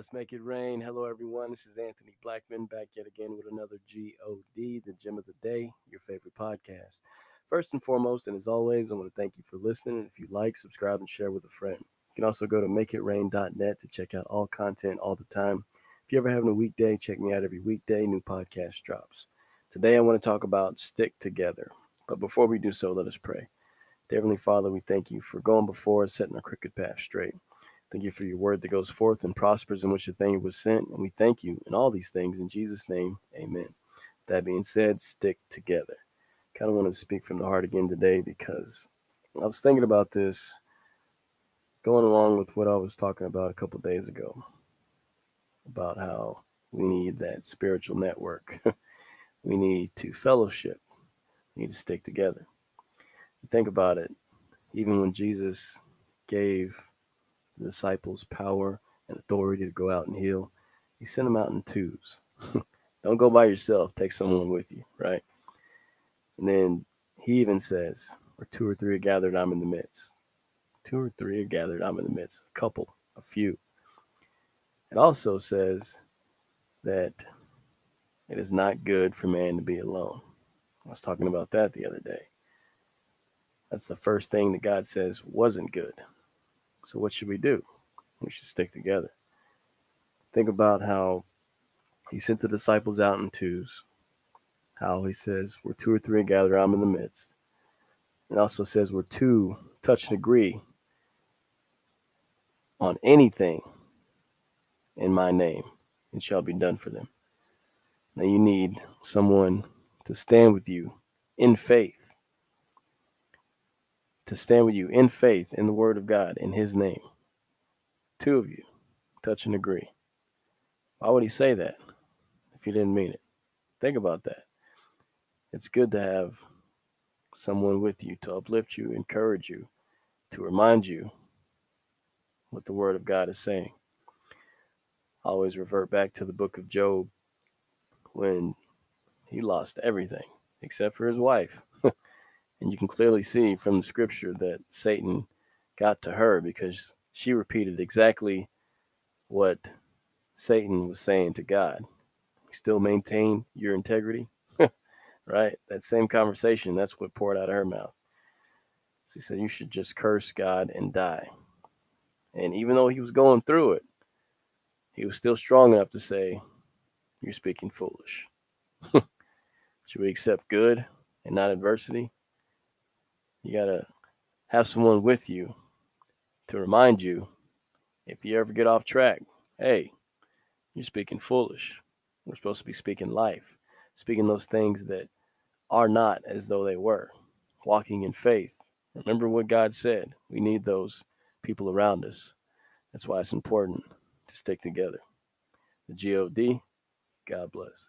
Let's make it rain. Hello, everyone. This is Anthony Blackman back yet again with another GOD, the Gem of the Day, your favorite podcast. First and foremost, and as always, I want to thank you for listening. And if you like, subscribe, and share with a friend. You can also go to makeitrain.net to check out all content all the time. If you're ever having a weekday, check me out every weekday. New podcast drops. Today, I want to talk about stick together. But before we do so, let us pray. Dear Heavenly Father, we thank you for going before us, setting our crooked path straight. Thank you for your word that goes forth and prospers in which the thing was sent. And we thank you in all these things. In Jesus' name, amen. That being said, stick together. Kind of want to speak from the heart again today because I was thinking about this going along with what I was talking about a couple days ago about how we need that spiritual network. we need to fellowship. We need to stick together. Think about it, even when Jesus gave the disciples power and authority to go out and heal, he sent them out in twos. Don't go by yourself, take someone with you, right? And then he even says, where two or three are gathered, I'm in the midst. Two or three are gathered, I'm in the midst. A couple, a few. It also says that it is not good for man to be alone. I was talking about that the other day. That's the first thing that God says wasn't good. So, what should we do? We should stick together. Think about how he sent the disciples out in twos, how he says, Where two or three gather, I'm in the midst. It also says, Where two touch and agree on anything in my name, it shall be done for them. Now, you need someone to stand with you in faith to stand with you in faith in the word of God in his name. Two of you touch and agree. Why would he say that if he didn't mean it? Think about that. It's good to have someone with you to uplift you, encourage you, to remind you what the word of God is saying. I always revert back to the book of Job when he lost everything except for his wife. And you can clearly see from the scripture that Satan got to her because she repeated exactly what Satan was saying to God. Still maintain your integrity, right? That same conversation, that's what poured out of her mouth. So he said, You should just curse God and die. And even though he was going through it, he was still strong enough to say, You're speaking foolish. should we accept good and not adversity? You got to have someone with you to remind you if you ever get off track, hey, you're speaking foolish. We're supposed to be speaking life, speaking those things that are not as though they were, walking in faith. Remember what God said. We need those people around us. That's why it's important to stick together. The GOD, God bless.